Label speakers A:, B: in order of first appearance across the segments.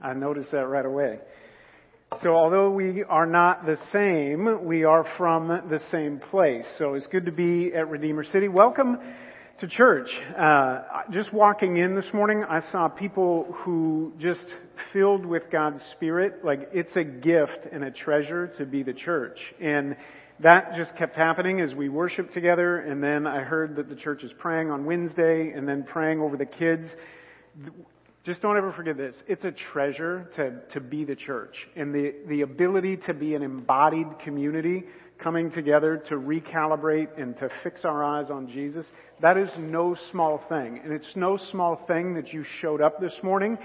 A: I noticed that right away. So although we are not the same, we are from the same place. So it's good to be at Redeemer City. Welcome to church. Uh, just walking in this morning, I saw people who just filled with God's Spirit. Like it's a gift and a treasure to be the church. And that just kept happening as we worshiped together. And then I heard that the church is praying on Wednesday and then praying over the kids just don't ever forget this. It's a treasure to, to be the church and the, the ability to be an embodied community coming together to recalibrate and to fix our eyes on Jesus. That is no small thing. And it's no small thing that you showed up this morning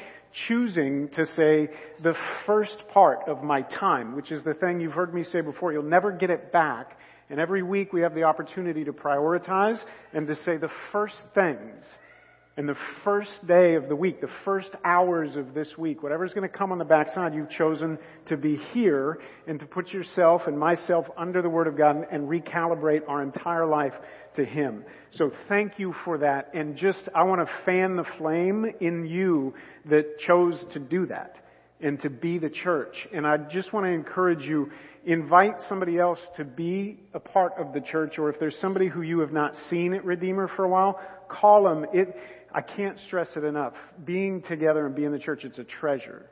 A: choosing to say the first part of my time, which is the thing you've heard me say before. You'll never get it back. And every week we have the opportunity to prioritize and to say the first things and the first day of the week, the first hours of this week, whatever's going to come on the backside, you've chosen to be here and to put yourself and myself under the Word of God and recalibrate our entire life to Him. So thank you for that. And just, I want to fan the flame in you that chose to do that and to be the church. And I just want to encourage you, invite somebody else to be a part of the church, or if there's somebody who you have not seen at Redeemer for a while, call them. It, I can't stress it enough. Being together and being in the church, it's a treasure.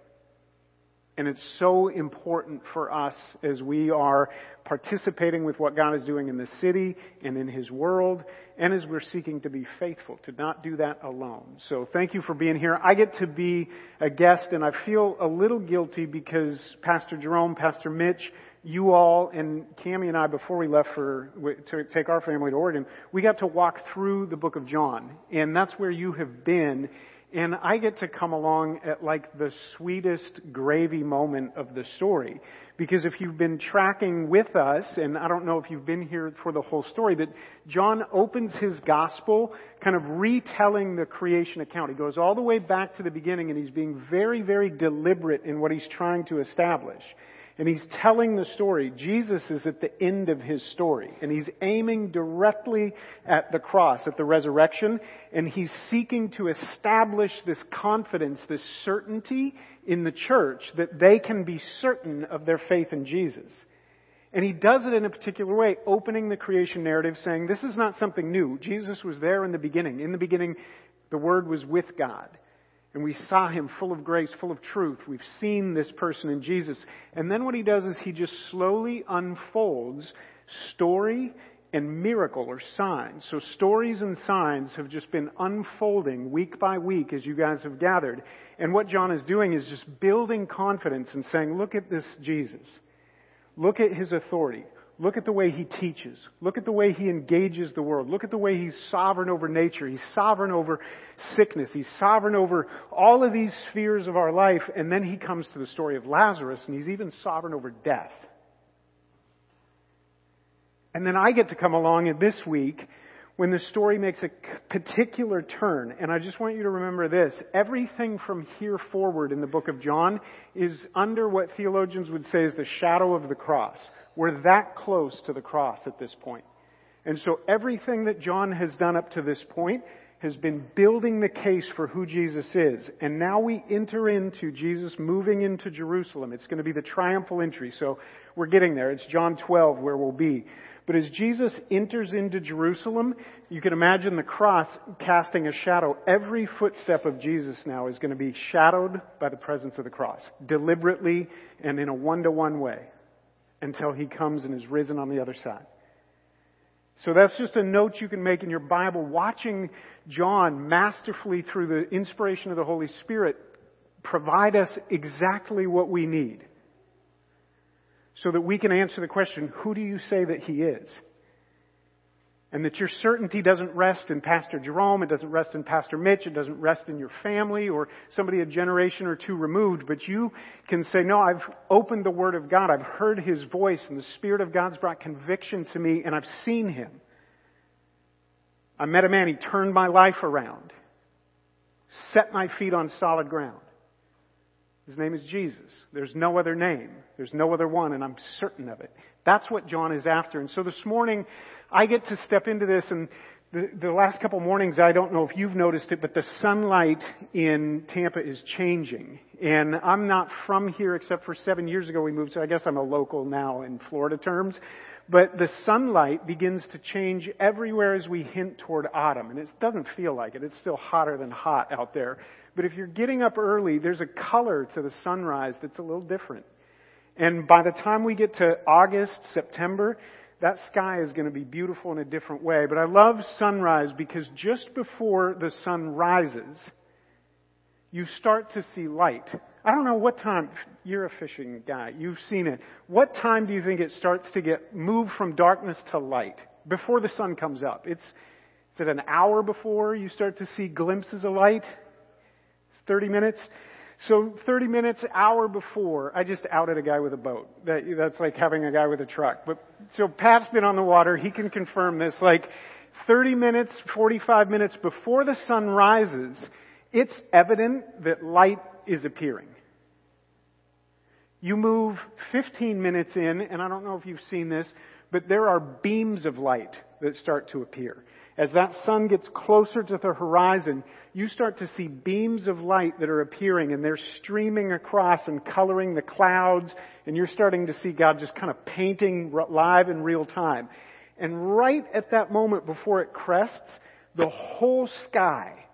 A: And it's so important for us as we are participating with what God is doing in the city and in His world, and as we're seeking to be faithful, to not do that alone. So thank you for being here. I get to be a guest, and I feel a little guilty because Pastor Jerome, Pastor Mitch, you all and Cami and I, before we left for to take our family to Oregon, we got to walk through the book of John, and that's where you have been. And I get to come along at like the sweetest gravy moment of the story. Because if you've been tracking with us, and I don't know if you've been here for the whole story, but John opens his gospel kind of retelling the creation account. He goes all the way back to the beginning and he's being very, very deliberate in what he's trying to establish and he's telling the story. Jesus is at the end of his story, and he's aiming directly at the cross, at the resurrection, and he's seeking to establish this confidence, this certainty in the church that they can be certain of their faith in Jesus. And he does it in a particular way, opening the creation narrative, saying, This is not something new. Jesus was there in the beginning. In the beginning, the Word was with God. And we saw him full of grace, full of truth. We've seen this person in Jesus. And then what he does is he just slowly unfolds story and miracle or signs. So stories and signs have just been unfolding week by week as you guys have gathered. And what John is doing is just building confidence and saying, look at this Jesus. Look at his authority. Look at the way he teaches. Look at the way he engages the world. Look at the way he's sovereign over nature. He's sovereign over sickness. He's sovereign over all of these spheres of our life. And then he comes to the story of Lazarus and he's even sovereign over death. And then I get to come along in this week when the story makes a particular turn. And I just want you to remember this. Everything from here forward in the book of John is under what theologians would say is the shadow of the cross. We're that close to the cross at this point. And so everything that John has done up to this point has been building the case for who Jesus is. And now we enter into Jesus moving into Jerusalem. It's going to be the triumphal entry. So we're getting there. It's John 12 where we'll be. But as Jesus enters into Jerusalem, you can imagine the cross casting a shadow. Every footstep of Jesus now is going to be shadowed by the presence of the cross, deliberately and in a one-to-one way until he comes and is risen on the other side. So that's just a note you can make in your Bible. Watching John masterfully through the inspiration of the Holy Spirit provide us exactly what we need so that we can answer the question, who do you say that he is? And that your certainty doesn't rest in Pastor Jerome, it doesn't rest in Pastor Mitch, it doesn't rest in your family or somebody a generation or two removed, but you can say, no, I've opened the Word of God, I've heard His voice, and the Spirit of God's brought conviction to me, and I've seen Him. I met a man, he turned my life around, set my feet on solid ground. His name is Jesus. There's no other name. There's no other one, and I'm certain of it. That's what John is after. And so this morning, I get to step into this and The, the last couple mornings, I don't know if you've noticed it, but the sunlight in Tampa is changing. And I'm not from here except for seven years ago we moved, so I guess I'm a local now in Florida terms. But the sunlight begins to change everywhere as we hint toward autumn. And it doesn't feel like it. It's still hotter than hot out there. But if you're getting up early, there's a color to the sunrise that's a little different. And by the time we get to August, September, that sky is going to be beautiful in a different way. But I love sunrise because just before the sun rises, you start to see light. I don't know what time, you're a fishing guy, you've seen it. What time do you think it starts to get moved from darkness to light? Before the sun comes up. It's, is it an hour before you start to see glimpses of light? 30 minutes? So 30 minutes, hour before, I just outed a guy with a boat. That, that's like having a guy with a truck. But, so Pat's been on the water, he can confirm this. Like 30 minutes, 45 minutes before the sun rises, it's evident that light is appearing. You move 15 minutes in, and I don't know if you've seen this, but there are beams of light that start to appear. As that sun gets closer to the horizon, you start to see beams of light that are appearing and they're streaming across and coloring the clouds and you're starting to see God just kind of painting live in real time. And right at that moment before it crests, the whole sky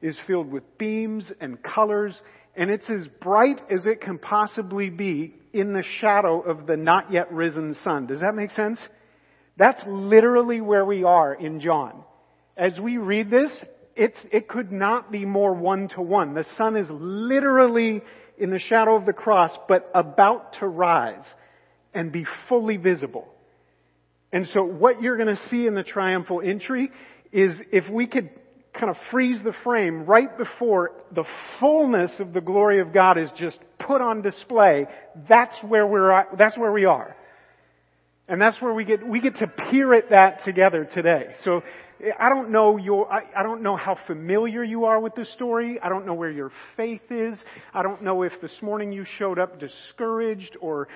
A: is filled with beams and colors and it's as bright as it can possibly be in the shadow of the not yet risen sun. Does that make sense? That's literally where we are in John. As we read this, it's, it could not be more one to one. The sun is literally in the shadow of the cross, but about to rise and be fully visible. And so what you're going to see in the triumphal entry is if we could kind of freeze the frame right before the fullness of the glory of God is just put on display, that's where we're, that's where we are. And that's where we get, we get to peer at that together today. So, I don't know your, I, I don't know how familiar you are with this story. I don't know where your faith is. I don't know if this morning you showed up discouraged or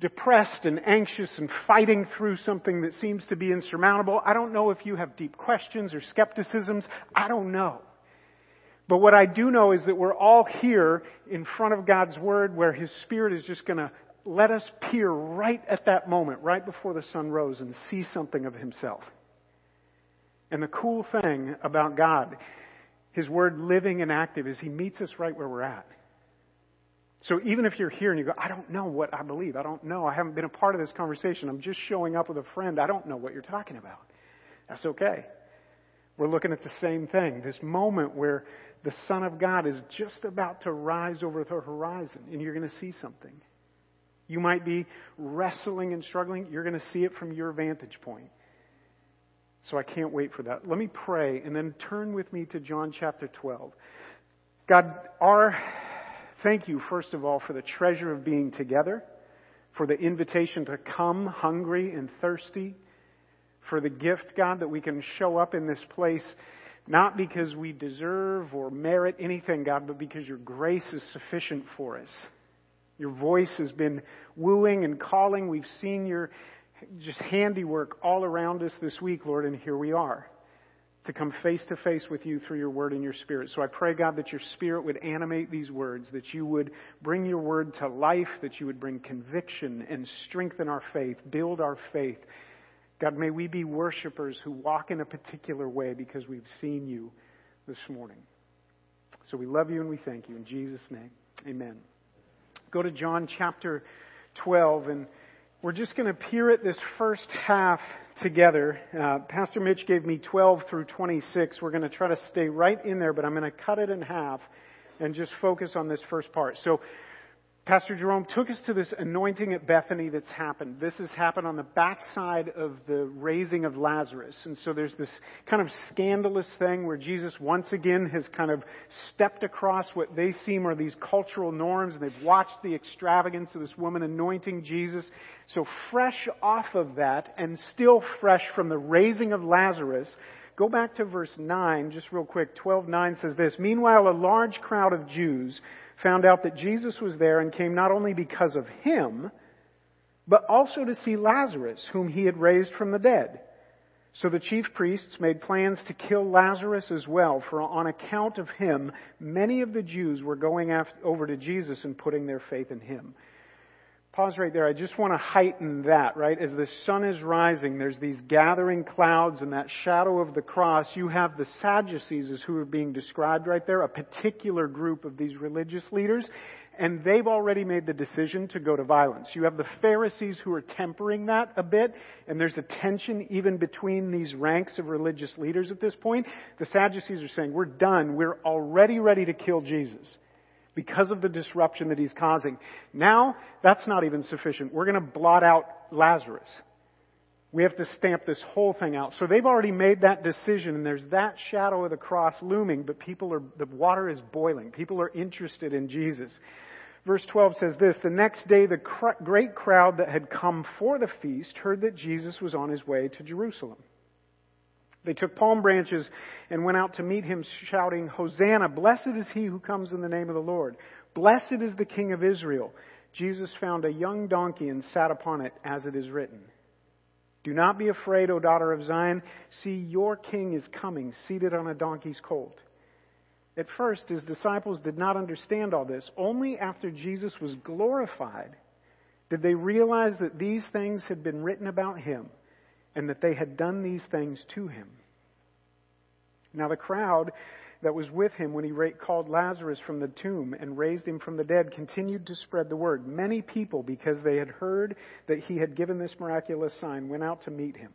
A: depressed and anxious and fighting through something that seems to be insurmountable. I don't know if you have deep questions or skepticisms. I don't know. But what I do know is that we're all here in front of God's Word where His Spirit is just to let us peer right at that moment, right before the sun rose, and see something of Himself. And the cool thing about God, His Word living and active, is He meets us right where we're at. So even if you're here and you go, I don't know what I believe, I don't know, I haven't been a part of this conversation, I'm just showing up with a friend, I don't know what you're talking about. That's okay. We're looking at the same thing. This moment where the Son of God is just about to rise over the horizon and you're going to see something. You might be wrestling and struggling. You're going to see it from your vantage point. So I can't wait for that. Let me pray and then turn with me to John chapter 12. God, our thank you, first of all, for the treasure of being together, for the invitation to come hungry and thirsty, for the gift, God, that we can show up in this place not because we deserve or merit anything, God, but because your grace is sufficient for us. Your voice has been wooing and calling. We've seen your just handiwork all around us this week, Lord, and here we are to come face to face with you through your word and your spirit. So I pray, God, that your spirit would animate these words, that you would bring your word to life, that you would bring conviction and strengthen our faith, build our faith. God, may we be worshipers who walk in a particular way because we've seen you this morning. So we love you and we thank you. In Jesus' name, amen. Go to John chapter 12, and we're just going to peer at this first half together. Uh, Pastor Mitch gave me 12 through 26. We're going to try to stay right in there, but I'm going to cut it in half and just focus on this first part. So, Pastor Jerome took us to this anointing at Bethany that's happened. This has happened on the backside of the raising of Lazarus. And so there's this kind of scandalous thing where Jesus once again has kind of stepped across what they seem are these cultural norms and they've watched the extravagance of this woman anointing Jesus. So fresh off of that and still fresh from the raising of Lazarus, Go back to verse 9, just real quick. 12:9 says this, Meanwhile, a large crowd of Jews found out that Jesus was there and came not only because of him, but also to see Lazarus, whom he had raised from the dead. So the chief priests made plans to kill Lazarus as well, for on account of him, many of the Jews were going over to Jesus and putting their faith in him. Pause right there. I just want to heighten that, right? As the sun is rising, there's these gathering clouds and that shadow of the cross. You have the Sadducees as who are being described right there, a particular group of these religious leaders, and they've already made the decision to go to violence. You have the Pharisees who are tempering that a bit, and there's a tension even between these ranks of religious leaders at this point. The Sadducees are saying, we're done. We're already ready to kill Jesus because of the disruption that he's causing. Now, that's not even sufficient. We're going to blot out Lazarus. We have to stamp this whole thing out. So they've already made that decision, and there's that shadow of the cross looming, but people are, the water is boiling. People are interested in Jesus. Verse 12 says this The next day, the cr- great crowd that had come for the feast heard that Jesus was on his way to Jerusalem. They took palm branches and went out to meet him, shouting, Hosanna! Blessed is he who comes in the name of the Lord. Blessed is the King of Israel. Jesus found a young donkey and sat upon it, as it is written. Do not be afraid, O daughter of Zion. See, your king is coming, seated on a donkey's colt. At first, his disciples did not understand all this. Only after Jesus was glorified did they realize that these things had been written about him and that they had done these things to him. Now, the crowd that was with him when he called Lazarus from the tomb and raised him from the dead continued to spread the word. Many people, because they had heard that he had given this miraculous sign, went out to meet him.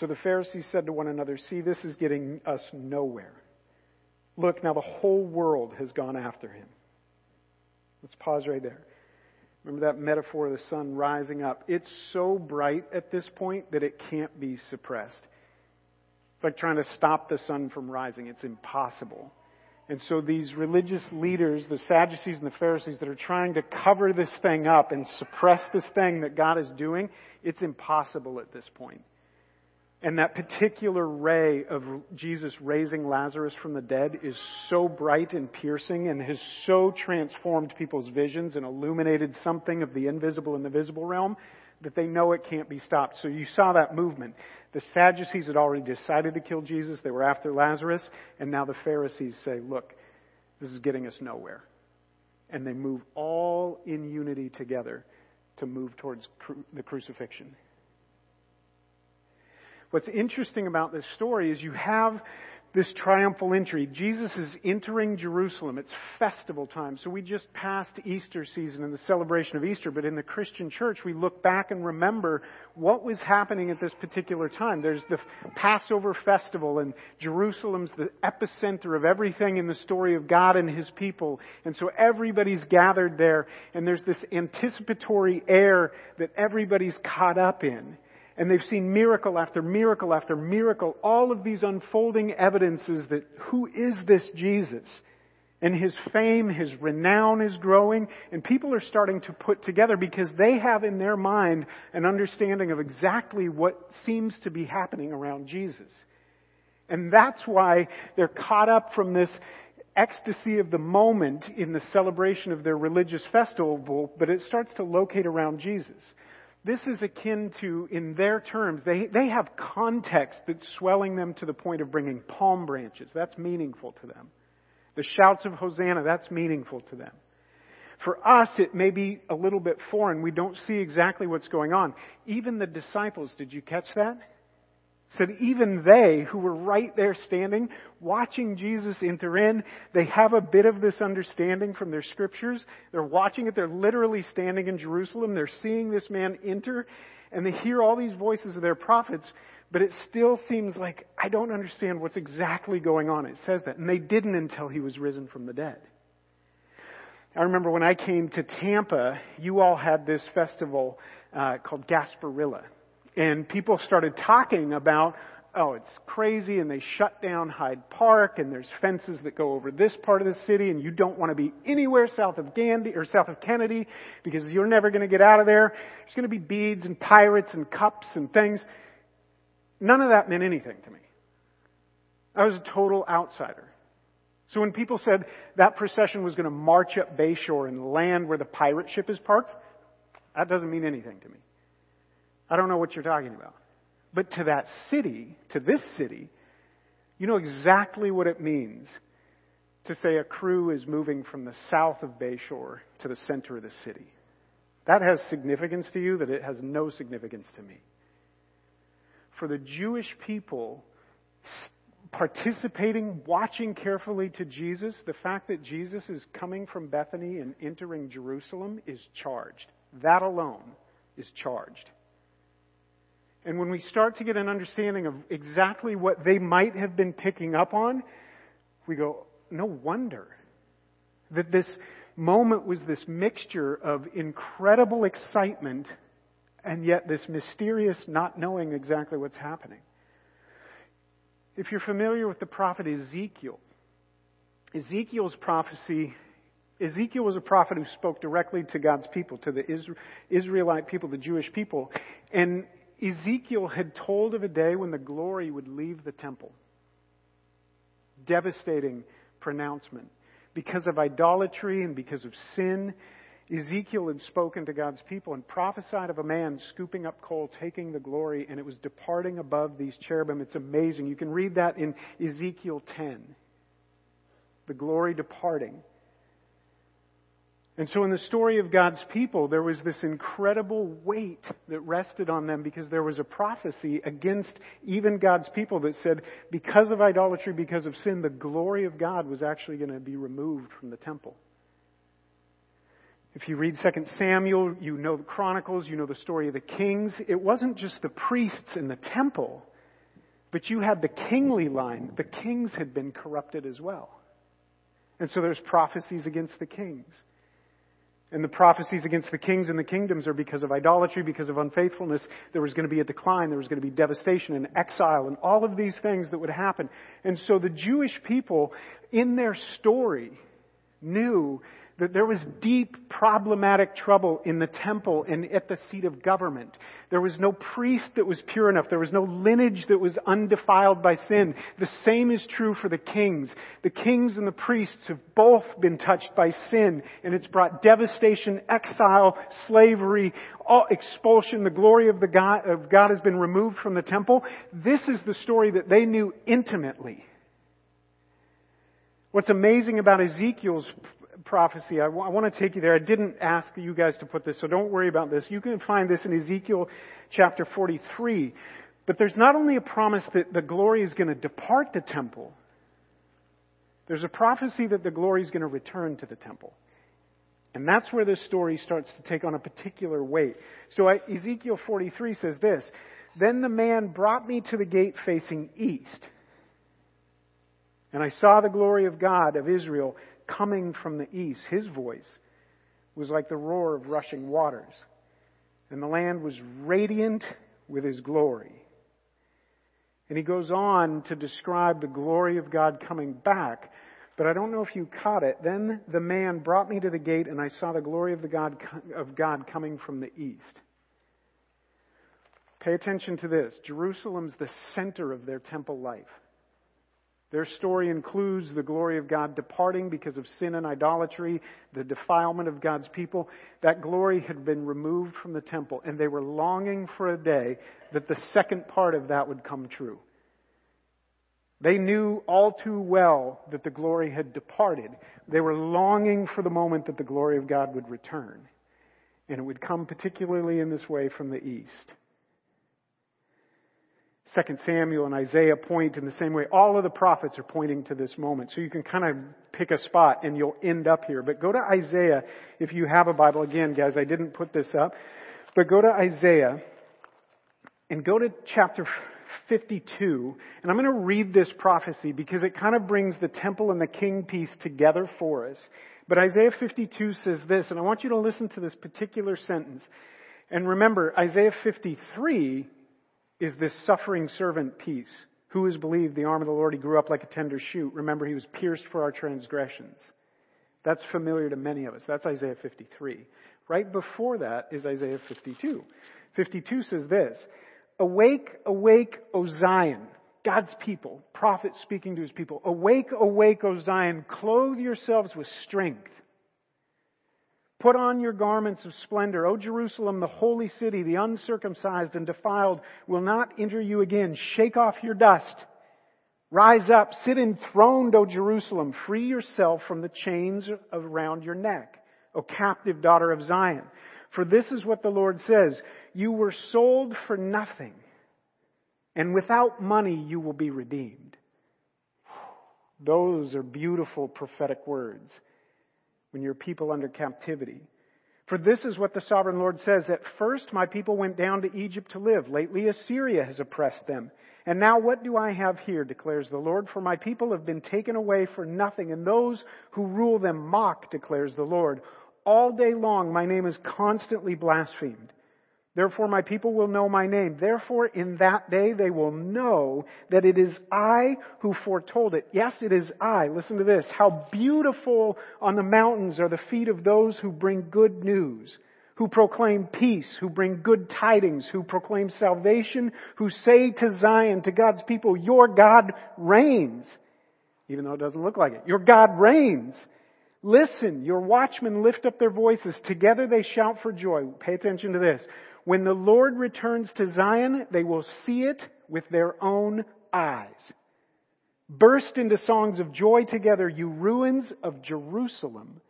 A: So the Pharisees said to one another, See, this is getting us nowhere. Look, now the whole world has gone after him. Let's pause right there. Remember that metaphor of the sun rising up? It's so bright at this point that it can't be suppressed. It's like trying to stop the sun from rising. It's impossible. And so these religious leaders, the Sadducees and the Pharisees that are trying to cover this thing up and suppress this thing that God is doing, it's impossible at this point. And that particular ray of Jesus raising Lazarus from the dead is so bright and piercing and has so transformed people's visions and illuminated something of the invisible in the visible realm that they know it can't be stopped. So you saw that movement. The Sadducees had already decided to kill Jesus. They were after Lazarus. And now the Pharisees say, look, this is getting us nowhere. And they move all in unity together to move towards cru- the crucifixion. What's interesting about this story is you have this triumphal entry. Jesus is entering Jerusalem. It's festival time. So we just passed Easter season and the celebration of Easter, but in the Christian church, we look back and remember what was happening at this particular time. There's the Passover festival, and Jerusalem's the epicenter of everything in the story of God and His people. And so everybody's gathered there, and there's this anticipatory air that everybody's caught up in. And they've seen miracle after miracle after miracle, all of these unfolding evidences that who is this Jesus? And his fame, his renown is growing, and people are starting to put together because they have in their mind an understanding of exactly what seems to be happening around Jesus. And that's why they're caught up from this ecstasy of the moment in the celebration of their religious festival, but it starts to locate around Jesus. This is akin to, in their terms, they, they have context that's swelling them to the point of bringing palm branches. That's meaningful to them. The shouts of Hosanna, that's meaningful to them. For us, it may be a little bit foreign. We don't see exactly what's going on. Even the disciples, did you catch that? Said even they who were right there standing, watching Jesus enter in, they have a bit of this understanding from their scriptures. They're watching it. They're literally standing in Jerusalem. They're seeing this man enter and they hear all these voices of their prophets, but it still seems like I don't understand what's exactly going on. It says that. And they didn't until he was risen from the dead. I remember when I came to Tampa, you all had this festival uh, called Gasparilla and people started talking about, oh, it's crazy, and they shut down Hyde Park, and there's fences that go over this part of the city, and you don't want to be anywhere south of Gandy or south of Kennedy because you're never going to get out of there. There's going to be beads and pirates and cups and things. None of that meant anything to me. I was a total outsider. So when people said that procession was going to march up Bayshore and land where the pirate ship is parked, that doesn't mean anything to me. I don't know what you're talking about. But to that city, to this city, you know exactly what it means to say a crew is moving from the south of Bayshore to the center of the city. That has significance to you that it has no significance to me. For the Jewish people participating, watching carefully to Jesus, the fact that Jesus is coming from Bethany and entering Jerusalem is charged. That alone is charged. And when we start to get an understanding of exactly what they might have been picking up on, we go, no wonder that this moment was this mixture of incredible excitement and yet this mysterious not knowing exactly what's happening. If you're familiar with the prophet Ezekiel, Ezekiel's prophecy, Ezekiel was a prophet who spoke directly to God's people, to the Israelite people, the Jewish people. And Ezekiel had told of a day when the glory would leave the temple. Devastating pronouncement. Because of idolatry and because of sin, Ezekiel had spoken to God's people and prophesied of a man scooping up coal, taking the glory, and it was departing above these cherubim. It's amazing. You can read that in Ezekiel 10. The glory departing. And so in the story of God's people, there was this incredible weight that rested on them because there was a prophecy against even God's people that said, because of idolatry, because of sin, the glory of God was actually going to be removed from the temple. If you read 2 Samuel, you know the Chronicles, you know the story of the kings. It wasn't just the priests in the temple, but you had the kingly line. The kings had been corrupted as well. And so there's prophecies against the kings. And the prophecies against the kings and the kingdoms are because of idolatry, because of unfaithfulness. There was going to be a decline, there was going to be devastation and exile, and all of these things that would happen. And so the Jewish people, in their story, knew that there was deep problematic trouble in the temple and at the seat of government. There was no priest that was pure enough. There was no lineage that was undefiled by sin. The same is true for the kings. The kings and the priests have both been touched by sin and it's brought devastation, exile, slavery, expulsion. The glory of, the God, of God has been removed from the temple. This is the story that they knew intimately. What's amazing about Ezekiel's prophecy. I, w- I want to take you there. I didn't ask you guys to put this, so don't worry about this. You can find this in Ezekiel chapter 43. But there's not only a promise that the glory is going to depart the temple, there's a prophecy that the glory is going to return to the temple. And that's where this story starts to take on a particular weight. So uh, Ezekiel 43 says this Then the man brought me to the gate facing east. And I saw the glory of God of Israel coming from the east. His voice was like the roar of rushing waters. And the land was radiant with his glory. And he goes on to describe the glory of God coming back. But I don't know if you caught it. Then the man brought me to the gate, and I saw the glory of, the God, of God coming from the east. Pay attention to this. Jerusalem's the center of their temple life. Their story includes the glory of God departing because of sin and idolatry, the defilement of God's people. That glory had been removed from the temple, and they were longing for a day that the second part of that would come true. They knew all too well that the glory had departed. They were longing for the moment that the glory of God would return. And it would come particularly in this way from the east. Second Samuel and Isaiah point in the same way. All of the prophets are pointing to this moment. So you can kind of pick a spot and you'll end up here. But go to Isaiah if you have a Bible. Again, guys, I didn't put this up. But go to Isaiah and go to chapter 52. And I'm going to read this prophecy because it kind of brings the temple and the king piece together for us. But Isaiah 52 says this, and I want you to listen to this particular sentence. And remember, Isaiah 53 is this suffering servant piece. Who has believed the arm of the Lord? He grew up like a tender shoot. Remember, he was pierced for our transgressions. That's familiar to many of us. That's Isaiah 53. Right before that is Isaiah 52. 52 says this Awake, awake, O Zion. God's people, prophet speaking to his people. Awake, awake, O Zion. Clothe yourselves with strength. Put on your garments of splendor. O Jerusalem, the holy city, the uncircumcised and defiled will not enter you again. Shake off your dust. Rise up, sit enthroned, O Jerusalem. Free yourself from the chains around your neck, O captive daughter of Zion. For this is what the Lord says. You were sold for nothing, and without money you will be redeemed. Those are beautiful prophetic words when your people under captivity. For this is what the sovereign Lord says. At first my people went down to Egypt to live. Lately Assyria has oppressed them. And now what do I have here, declares the Lord? For my people have been taken away for nothing, and those who rule them mock, declares the Lord. All day long my name is constantly blasphemed. Therefore my people will know my name. Therefore in that day they will know that it is I who foretold it. Yes, it is I. Listen to this. How beautiful on the mountains are the feet of those who bring good news, who proclaim peace, who bring good tidings, who proclaim salvation, who say to Zion, to God's people, your God reigns. Even though it doesn't look like it. Your God reigns. Listen, your watchmen lift up their voices. Together they shout for joy. Pay attention to this. When the Lord returns to Zion, they will see it with their own eyes. Burst into songs of joy together, you ruins of Jerusalem.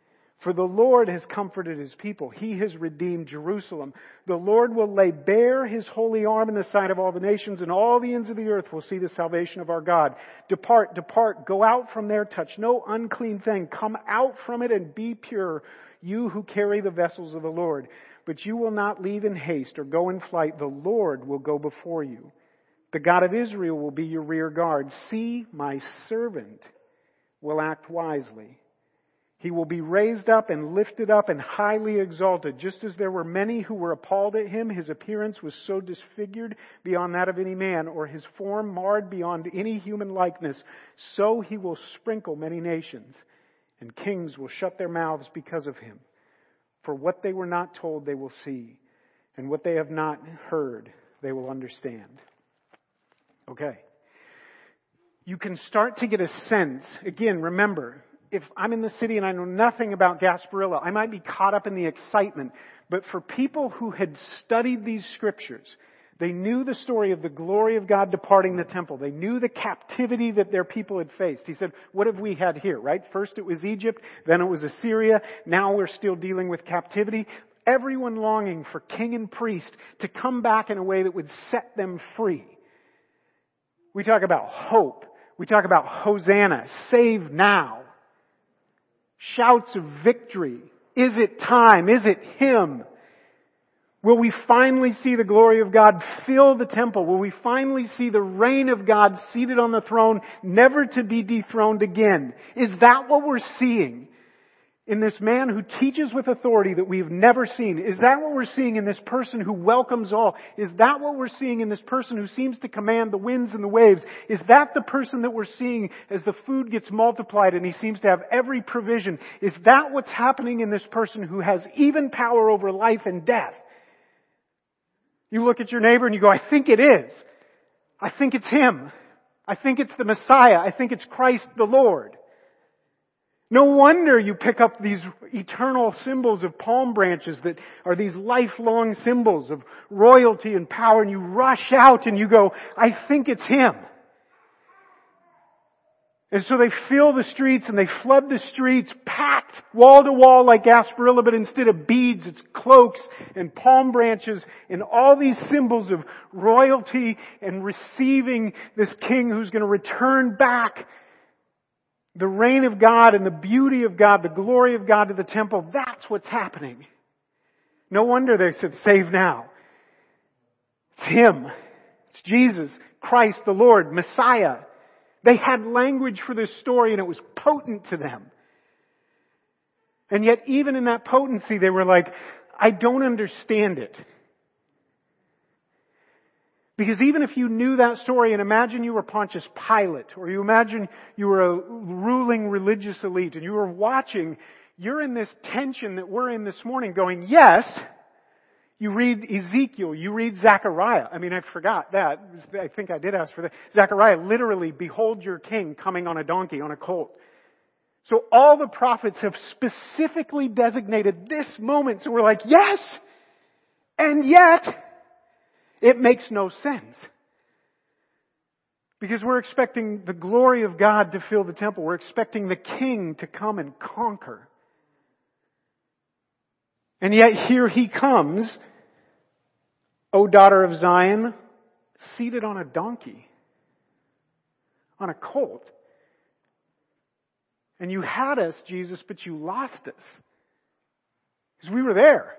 A: For the Lord has comforted his people. He has redeemed Jerusalem. The Lord will lay bare his holy arm in the sight of all the nations, and all the ends of the earth will see the salvation of our God. Depart, depart, go out from there, touch no unclean thing. Come out from it and be pure, you who carry the vessels of the Lord. But you will not leave in haste or go in flight. The Lord will go before you. The God of Israel will be your rear guard. See, my servant will act wisely. He will be raised up and lifted up and highly exalted. Just as there were many who were appalled at him, his appearance was so disfigured beyond that of any man, or his form marred beyond any human likeness. So he will sprinkle many nations, and kings will shut their mouths because of him. For what they were not told, they will see, and what they have not heard, they will understand. Okay. You can start to get a sense, again, remember, if I'm in the city and I know nothing about Gasparilla, I might be caught up in the excitement. But for people who had studied these scriptures, they knew the story of the glory of God departing the temple. They knew the captivity that their people had faced. He said, what have we had here, right? First it was Egypt, then it was Assyria, now we're still dealing with captivity. Everyone longing for king and priest to come back in a way that would set them free. We talk about hope. We talk about Hosanna, save now. Shouts of victory. Is it time? Is it Him? Will we finally see the glory of God fill the temple? Will we finally see the reign of God seated on the throne, never to be dethroned again? Is that what we're seeing in this man who teaches with authority that we've never seen? Is that what we're seeing in this person who welcomes all? Is that what we're seeing in this person who seems to command the winds and the waves? Is that the person that we're seeing as the food gets multiplied and he seems to have every provision? Is that what's happening in this person who has even power over life and death? You look at your neighbor and you go, I think it is. I think it's Him. I think it's the Messiah. I think it's Christ the Lord. No wonder you pick up these eternal symbols of palm branches that are these lifelong symbols of royalty and power and you rush out and you go, I think it's Him. And so they fill the streets and they flood the streets packed wall to wall like Gasparilla, but instead of beads, it's cloaks and palm branches and all these symbols of royalty and receiving this king who's going to return back the reign of God and the beauty of God, the glory of God to the temple. That's what's happening. No wonder they said, save now. It's Him. It's Jesus, Christ the Lord, Messiah. They had language for this story and it was potent to them. And yet even in that potency, they were like, I don't understand it. Because even if you knew that story and imagine you were Pontius Pilate or you imagine you were a ruling religious elite and you were watching, you're in this tension that we're in this morning going, yes, you read Ezekiel, you read Zechariah. I mean, I forgot that. I think I did ask for that. Zechariah, literally, behold your king coming on a donkey, on a colt. So all the prophets have specifically designated this moment. So we're like, yes! And yet, it makes no sense. Because we're expecting the glory of God to fill the temple. We're expecting the king to come and conquer. And yet here he comes, O daughter of Zion, seated on a donkey, on a colt. And you had us, Jesus, but you lost us. Because we were there.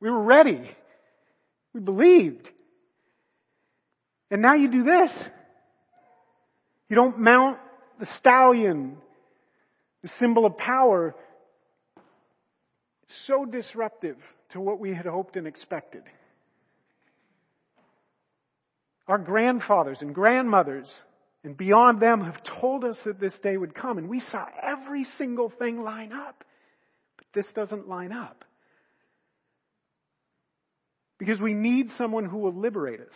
A: We were ready. We believed. And now you do this. You don't mount the stallion, the symbol of power. So disruptive to what we had hoped and expected. Our grandfathers and grandmothers and beyond them have told us that this day would come, and we saw every single thing line up. But this doesn't line up. Because we need someone who will liberate us.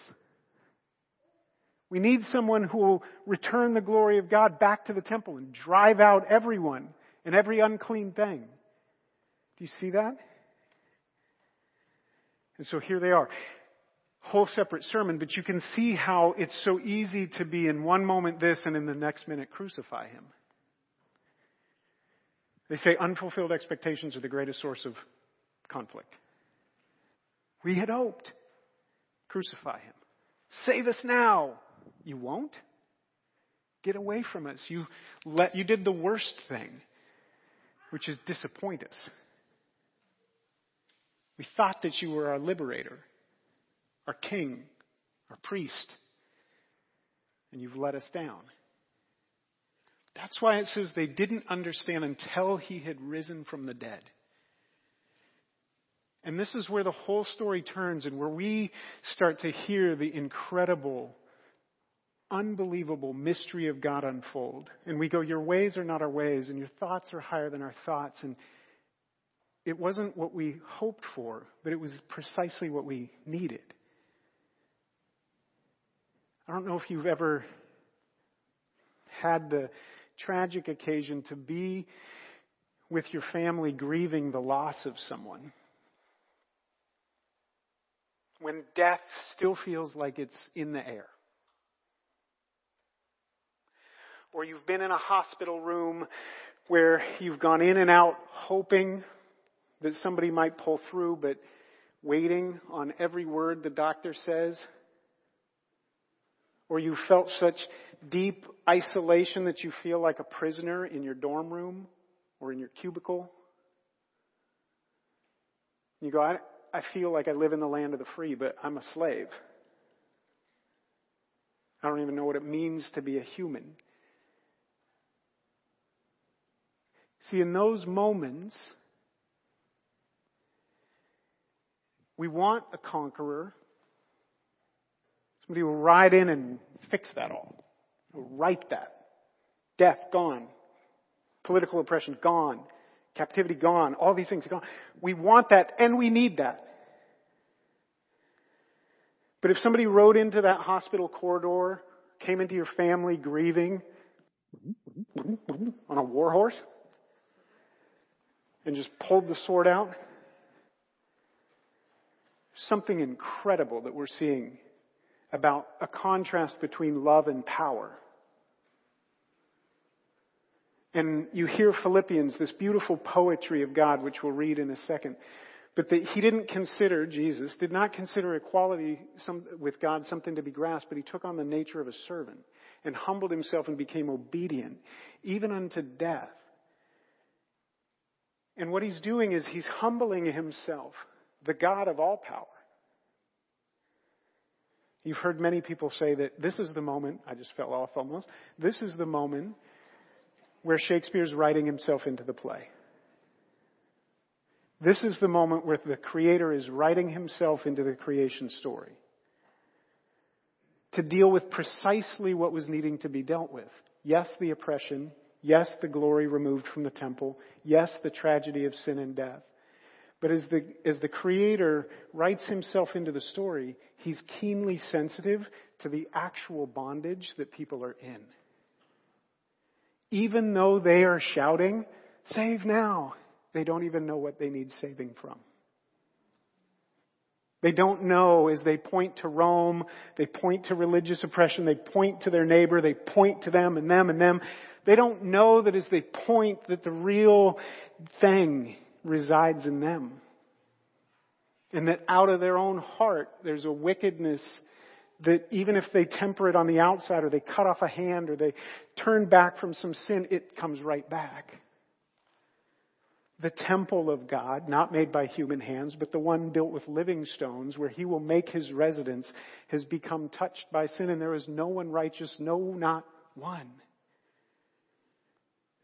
A: We need someone who will return the glory of God back to the temple and drive out everyone and every unclean thing. Do you see that? And so here they are whole separate sermon, but you can see how it's so easy to be in one moment this and in the next minute crucify him. They say unfulfilled expectations are the greatest source of conflict. We had hoped. Crucify him. Save us now. You won't? Get away from us. You let, you did the worst thing, which is disappoint us. We thought that you were our liberator our king, our priest, and you've let us down. That's why it says they didn't understand until he had risen from the dead. And this is where the whole story turns and where we start to hear the incredible, unbelievable mystery of God unfold. And we go, Your ways are not our ways, and your thoughts are higher than our thoughts. And it wasn't what we hoped for, but it was precisely what we needed. I don't know if you've ever had the tragic occasion to be with your family grieving the loss of someone. When death still feels like it's in the air. Or you've been in a hospital room where you've gone in and out hoping that somebody might pull through, but waiting on every word the doctor says or you felt such deep isolation that you feel like a prisoner in your dorm room or in your cubicle. You go, I, I feel like I live in the land of the free, but I'm a slave. I don't even know what it means to be a human. See, in those moments, we want a conqueror Somebody will ride in and fix that all. Right that. Death gone. Political oppression gone. Captivity gone. All these things gone. We want that and we need that. But if somebody rode into that hospital corridor, came into your family grieving on a war horse, and just pulled the sword out, something incredible that we're seeing about a contrast between love and power. And you hear Philippians, this beautiful poetry of God, which we'll read in a second. But that he didn't consider, Jesus, did not consider equality some, with God something to be grasped, but he took on the nature of a servant and humbled himself and became obedient, even unto death. And what he's doing is he's humbling himself, the God of all power, You've heard many people say that this is the moment, I just fell off almost, this is the moment where Shakespeare's writing himself into the play. This is the moment where the Creator is writing himself into the creation story to deal with precisely what was needing to be dealt with. Yes, the oppression. Yes, the glory removed from the temple. Yes, the tragedy of sin and death. But as the, as the Creator writes himself into the story, he's keenly sensitive to the actual bondage that people are in. Even though they are shouting, save now, they don't even know what they need saving from. They don't know as they point to Rome, they point to religious oppression, they point to their neighbor, they point to them and them and them. They don't know that as they point that the real thing resides in them. And that out of their own heart there's a wickedness that even if they temper it on the outside or they cut off a hand or they turn back from some sin, it comes right back. The temple of God, not made by human hands, but the one built with living stones where he will make his residence, has become touched by sin and there is no one righteous, no, not one.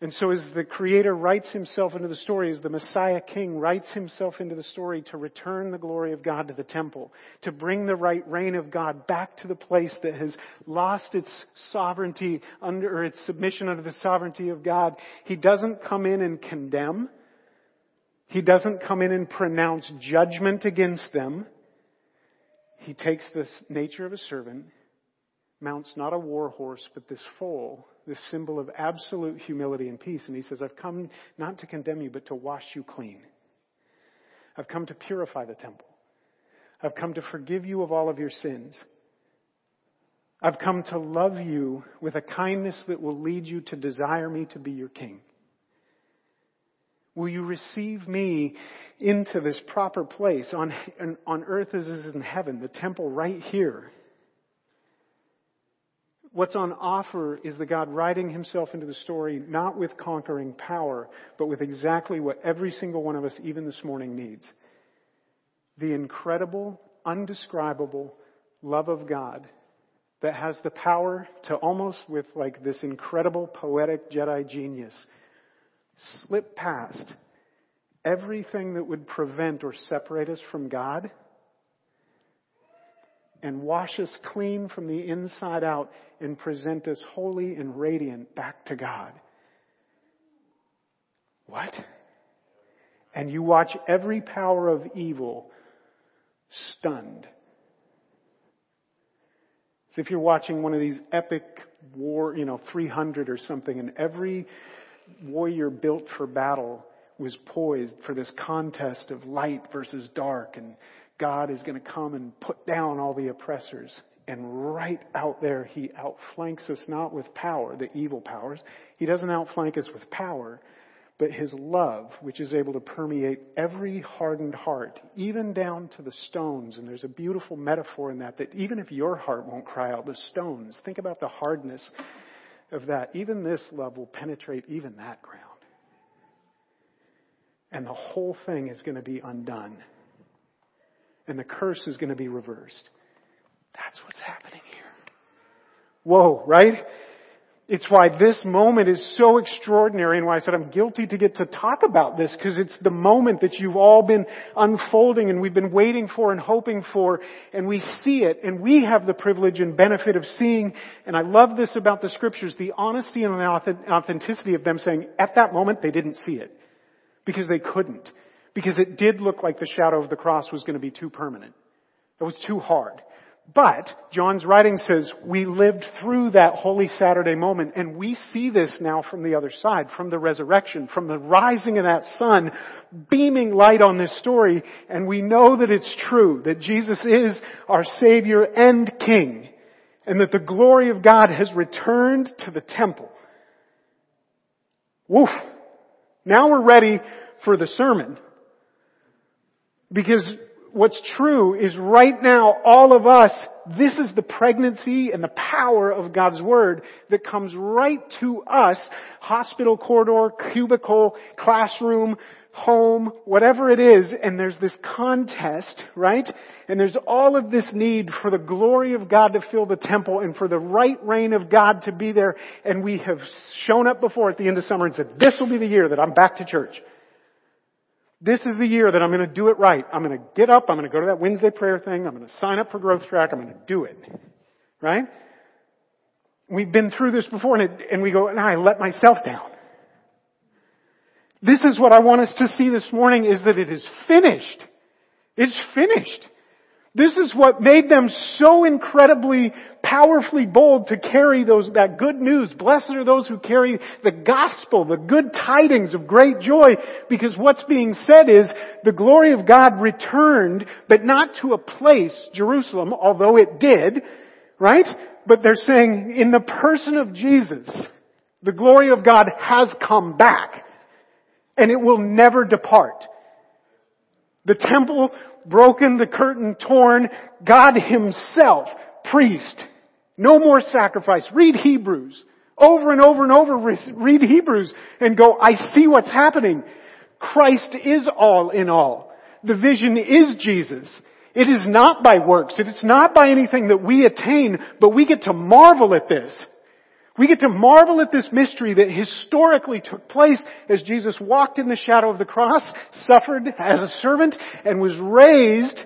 A: And so as the Creator writes Himself into the story, as the Messiah King writes Himself into the story to return the glory of God to the temple, to bring the right reign of God back to the place that has lost its sovereignty under, or its submission under the sovereignty of God, He doesn't come in and condemn. He doesn't come in and pronounce judgment against them. He takes the nature of a servant, mounts not a war horse, but this foal this symbol of absolute humility and peace. And he says, I've come not to condemn you, but to wash you clean. I've come to purify the temple. I've come to forgive you of all of your sins. I've come to love you with a kindness that will lead you to desire me to be your king. Will you receive me into this proper place on, on earth as is in heaven, the temple right here? What's on offer is the God writing himself into the story, not with conquering power, but with exactly what every single one of us, even this morning, needs. The incredible, undescribable love of God that has the power to almost with like this incredible poetic Jedi genius slip past everything that would prevent or separate us from God and wash us clean from the inside out and present us holy and radiant back to God. What? And you watch every power of evil stunned. As if you're watching one of these epic war, you know, 300 or something, and every warrior built for battle was poised for this contest of light versus dark and God is going to come and put down all the oppressors. And right out there, he outflanks us not with power, the evil powers. He doesn't outflank us with power, but his love, which is able to permeate every hardened heart, even down to the stones. And there's a beautiful metaphor in that, that even if your heart won't cry out, the stones, think about the hardness of that. Even this love will penetrate even that ground. And the whole thing is going to be undone and the curse is going to be reversed. That's what's happening here. Whoa, right? It's why this moment is so extraordinary and why I said I'm guilty to get to talk about this because it's the moment that you've all been unfolding and we've been waiting for and hoping for and we see it and we have the privilege and benefit of seeing and I love this about the scriptures, the honesty and the authenticity of them saying at that moment they didn't see it because they couldn't because it did look like the shadow of the cross was going to be too permanent. It was too hard. But John's writing says we lived through that Holy Saturday moment and we see this now from the other side, from the resurrection, from the rising of that sun, beaming light on this story and we know that it's true, that Jesus is our Savior and King and that the glory of God has returned to the temple. Woof. Now we're ready for the sermon. Because what's true is right now, all of us, this is the pregnancy and the power of God's Word that comes right to us, hospital corridor, cubicle, classroom, home, whatever it is, and there's this contest, right? And there's all of this need for the glory of God to fill the temple and for the right reign of God to be there. And we have shown up before at the end of summer and said, this will be the year that I'm back to church. This is the year that I'm going to do it right. I'm going to get up. I'm going to go to that Wednesday prayer thing. I'm going to sign up for Growth Track. I'm going to do it. Right? We've been through this before and, it, and we go, and I let myself down. This is what I want us to see this morning is that it is finished. It's finished. This is what made them so incredibly powerfully bold to carry those, that good news. Blessed are those who carry the gospel, the good tidings of great joy, because what's being said is the glory of God returned, but not to a place, Jerusalem, although it did, right? But they're saying in the person of Jesus, the glory of God has come back, and it will never depart. The temple broken, the curtain torn, God himself, priest. No more sacrifice. Read Hebrews. Over and over and over read Hebrews and go, I see what's happening. Christ is all in all. The vision is Jesus. It is not by works. It is not by anything that we attain, but we get to marvel at this. We get to marvel at this mystery that historically took place as Jesus walked in the shadow of the cross, suffered as a servant, and was raised,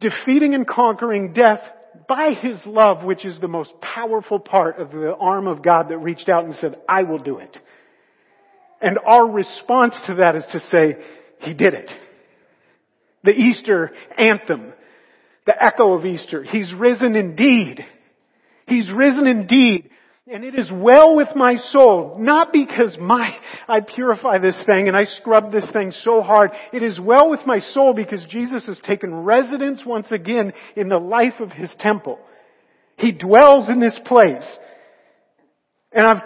A: defeating and conquering death by His love, which is the most powerful part of the arm of God that reached out and said, I will do it. And our response to that is to say, He did it. The Easter anthem, the echo of Easter, He's risen indeed. He's risen indeed. And it is well with my soul, not because my, I purify this thing and I scrub this thing so hard. It is well with my soul because Jesus has taken residence once again in the life of His temple. He dwells in this place. And I've,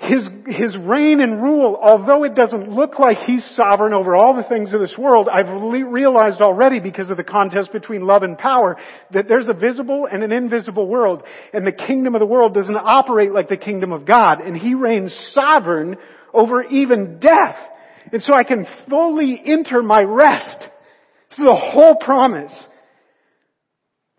A: his, his reign and rule, although it doesn't look like he's sovereign over all the things of this world, I've realized already because of the contest between love and power that there's a visible and an invisible world. And the kingdom of the world doesn't operate like the kingdom of God. And he reigns sovereign over even death. And so I can fully enter my rest. This is the whole promise.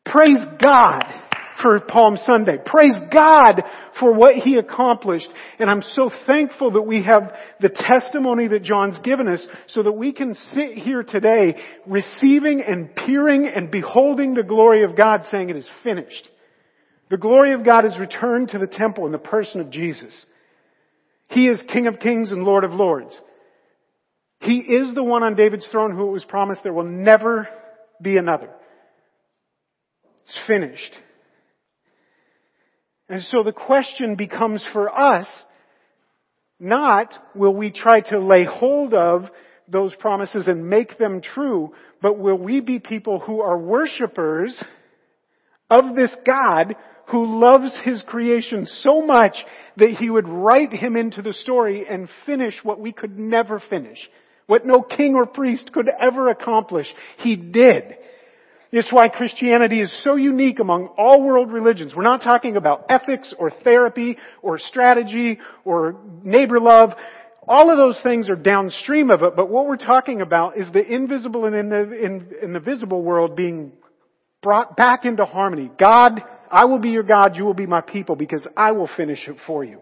A: Praise God for Palm Sunday. Praise God for what He accomplished. And I'm so thankful that we have the testimony that John's given us so that we can sit here today receiving and peering and beholding the glory of God saying it is finished. The glory of God is returned to the temple in the person of Jesus. He is King of kings and Lord of lords. He is the one on David's throne who it was promised there will never be another. It's finished. And so the question becomes for us, not will we try to lay hold of those promises and make them true, but will we be people who are worshipers of this God who loves his creation so much that he would write him into the story and finish what we could never finish. What no king or priest could ever accomplish. He did. It's why Christianity is so unique among all world religions. We're not talking about ethics or therapy or strategy or neighbor love. All of those things are downstream of it, but what we're talking about is the invisible and in the, in, in the visible world being brought back into harmony. God, I will be your God, you will be my people because I will finish it for you.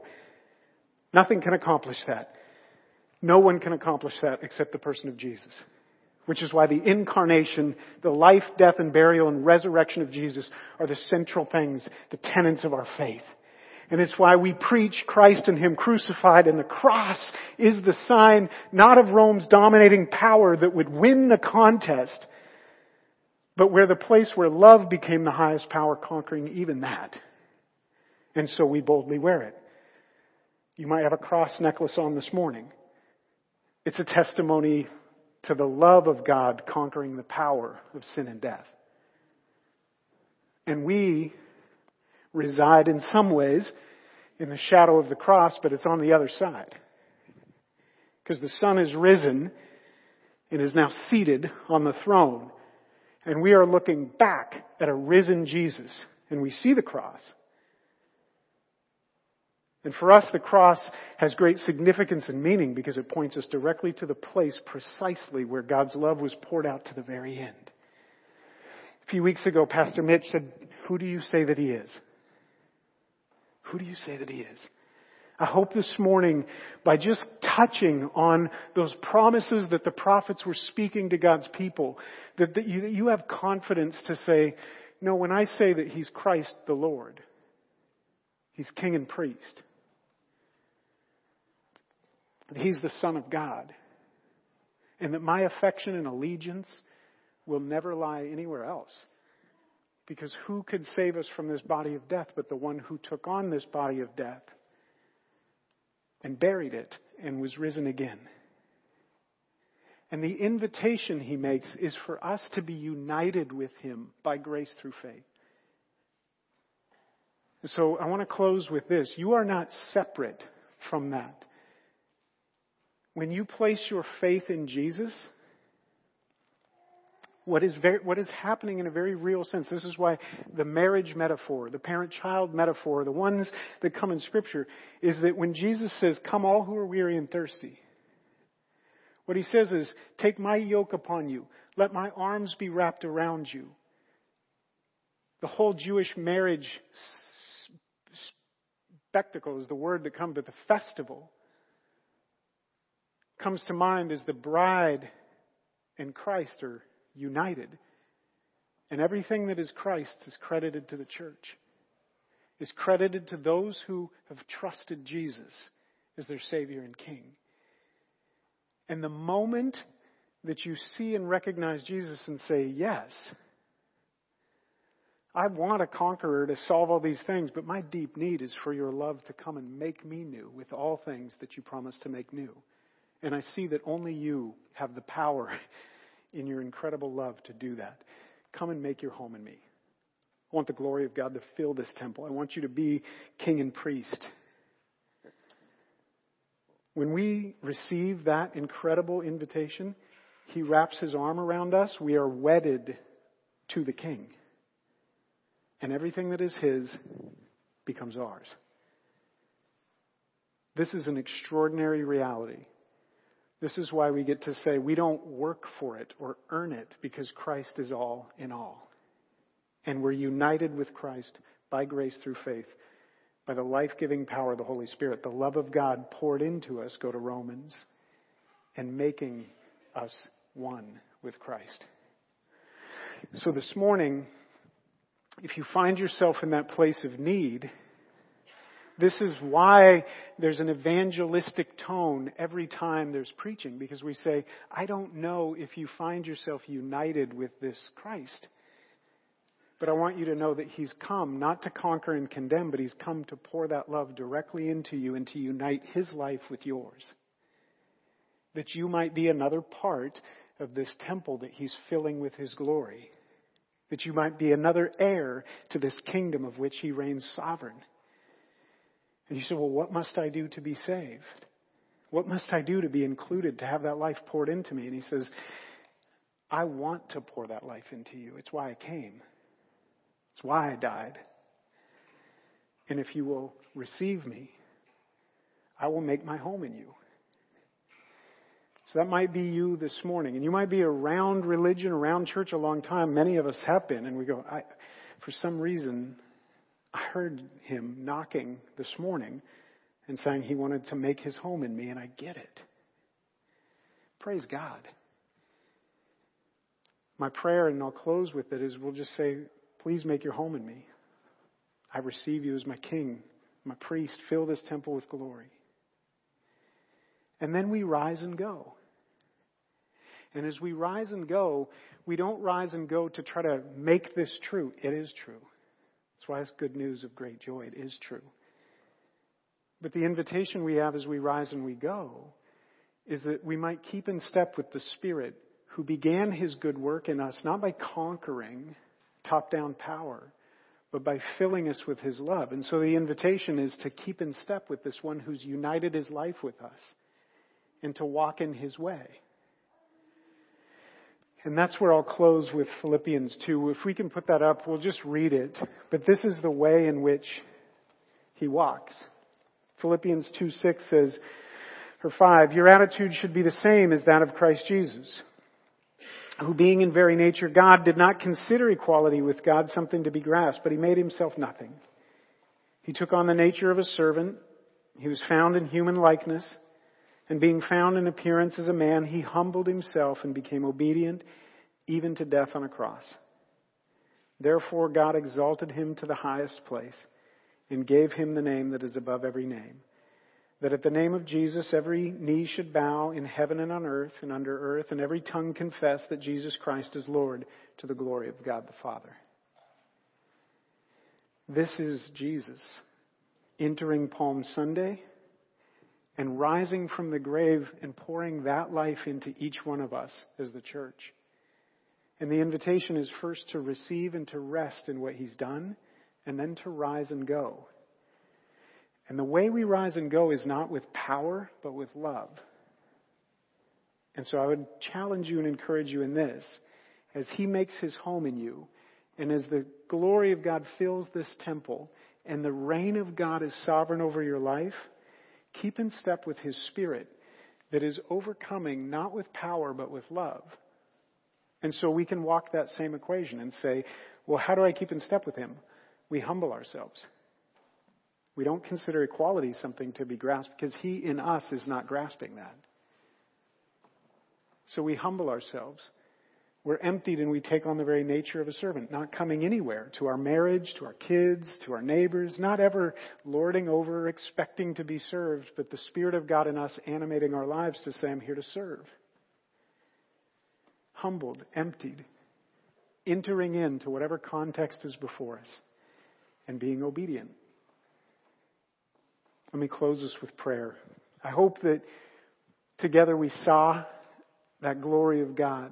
A: Nothing can accomplish that. No one can accomplish that except the person of Jesus which is why the incarnation, the life, death, and burial and resurrection of Jesus are the central things, the tenets of our faith. And it's why we preach Christ and Him crucified and the cross is the sign not of Rome's dominating power that would win the contest, but where the place where love became the highest power conquering even that. And so we boldly wear it. You might have a cross necklace on this morning. It's a testimony to the love of God conquering the power of sin and death. And we reside in some ways in the shadow of the cross, but it's on the other side. Because the Son is risen and is now seated on the throne. And we are looking back at a risen Jesus. And we see the cross. And for us, the cross has great significance and meaning because it points us directly to the place precisely where God's love was poured out to the very end. A few weeks ago, Pastor Mitch said, Who do you say that he is? Who do you say that he is? I hope this morning, by just touching on those promises that the prophets were speaking to God's people, that, that, you, that you have confidence to say, No, when I say that he's Christ the Lord, he's king and priest that He's the Son of God, and that my affection and allegiance will never lie anywhere else Because who could save us from this body of death but the one who took on this body of death and buried it and was risen again? And the invitation he makes is for us to be united with him by grace through faith. So I want to close with this. You are not separate from that. When you place your faith in Jesus, what is, very, what is happening in a very real sense. This is why the marriage metaphor, the parent-child metaphor, the ones that come in scripture, is that when Jesus says, come all who are weary and thirsty, what he says is, take my yoke upon you. Let my arms be wrapped around you. The whole Jewish marriage spectacle is the word that comes, but the festival comes to mind is the bride and Christ are united. And everything that is Christ's is credited to the church, is credited to those who have trusted Jesus as their Savior and King. And the moment that you see and recognize Jesus and say, Yes, I want a conqueror to solve all these things, but my deep need is for your love to come and make me new with all things that you promise to make new. And I see that only you have the power in your incredible love to do that. Come and make your home in me. I want the glory of God to fill this temple. I want you to be king and priest. When we receive that incredible invitation, he wraps his arm around us. We are wedded to the king. And everything that is his becomes ours. This is an extraordinary reality. This is why we get to say we don't work for it or earn it because Christ is all in all. And we're united with Christ by grace through faith, by the life giving power of the Holy Spirit, the love of God poured into us, go to Romans, and making us one with Christ. So this morning, if you find yourself in that place of need, this is why there's an evangelistic tone every time there's preaching, because we say, I don't know if you find yourself united with this Christ. But I want you to know that He's come not to conquer and condemn, but He's come to pour that love directly into you and to unite His life with yours. That you might be another part of this temple that He's filling with His glory. That you might be another heir to this kingdom of which He reigns sovereign. And you say, well, what must I do to be saved? What must I do to be included, to have that life poured into me? And he says, I want to pour that life into you. It's why I came. It's why I died. And if you will receive me, I will make my home in you. So that might be you this morning. And you might be around religion, around church a long time. Many of us have been. And we go, I, for some reason, I heard him knocking this morning and saying he wanted to make his home in me, and I get it. Praise God. My prayer, and I'll close with it, is we'll just say, Please make your home in me. I receive you as my king, my priest. Fill this temple with glory. And then we rise and go. And as we rise and go, we don't rise and go to try to make this true. It is true. That's why it's good news of great joy. It is true. But the invitation we have as we rise and we go is that we might keep in step with the Spirit who began his good work in us, not by conquering top down power, but by filling us with his love. And so the invitation is to keep in step with this one who's united his life with us and to walk in his way. And that's where I'll close with Philippians 2. If we can put that up, we'll just read it. But this is the way in which he walks. Philippians 2 6 says, or 5, your attitude should be the same as that of Christ Jesus, who being in very nature God did not consider equality with God something to be grasped, but he made himself nothing. He took on the nature of a servant. He was found in human likeness. And being found in appearance as a man, he humbled himself and became obedient even to death on a cross. Therefore, God exalted him to the highest place and gave him the name that is above every name. That at the name of Jesus, every knee should bow in heaven and on earth and under earth, and every tongue confess that Jesus Christ is Lord to the glory of God the Father. This is Jesus entering Palm Sunday and rising from the grave and pouring that life into each one of us as the church. And the invitation is first to receive and to rest in what he's done, and then to rise and go. And the way we rise and go is not with power, but with love. And so I would challenge you and encourage you in this. As he makes his home in you, and as the glory of God fills this temple, and the reign of God is sovereign over your life, keep in step with his spirit that is overcoming not with power, but with love. And so we can walk that same equation and say, well, how do I keep in step with him? We humble ourselves. We don't consider equality something to be grasped because he in us is not grasping that. So we humble ourselves. We're emptied and we take on the very nature of a servant, not coming anywhere to our marriage, to our kids, to our neighbors, not ever lording over, expecting to be served, but the Spirit of God in us animating our lives to say, I'm here to serve. Humbled, emptied, entering into whatever context is before us, and being obedient. Let me close this with prayer. I hope that together we saw that glory of God.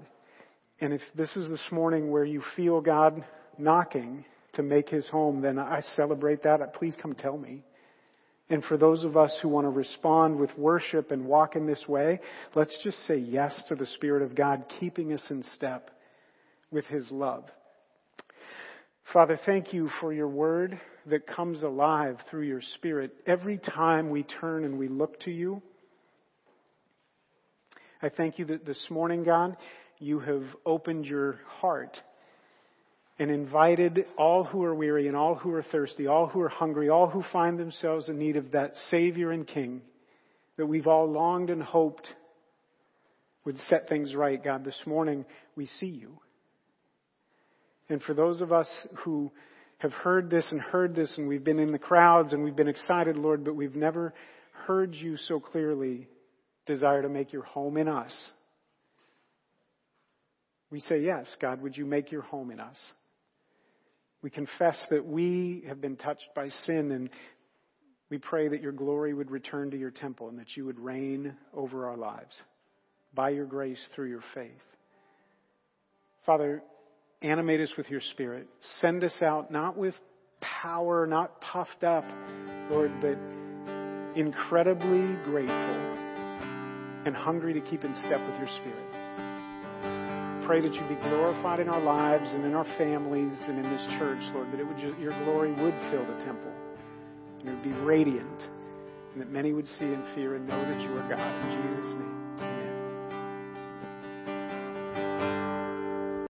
A: And if this is this morning where you feel God knocking to make his home, then I celebrate that. Please come tell me. And for those of us who want to respond with worship and walk in this way, let's just say yes to the Spirit of God keeping us in step with his love. Father, thank you for your word that comes alive through your Spirit every time we turn and we look to you. I thank you that this morning, God, you have opened your heart and invited all who are weary and all who are thirsty, all who are hungry, all who find themselves in need of that Savior and King that we've all longed and hoped would set things right. God, this morning we see you. And for those of us who have heard this and heard this and we've been in the crowds and we've been excited, Lord, but we've never heard you so clearly desire to make your home in us. We say, Yes, God, would you make your home in us? We confess that we have been touched by sin and we pray that your glory would return to your temple and that you would reign over our lives by your grace through your faith. Father, Animate us with your spirit. Send us out not with power, not puffed up, Lord, but incredibly grateful and hungry to keep in step with your spirit. Pray that you be glorified in our lives and in our families and in this church, Lord, that it would just, your glory would fill the temple and it would be radiant and that many would see and fear and know that you are God. In Jesus' name.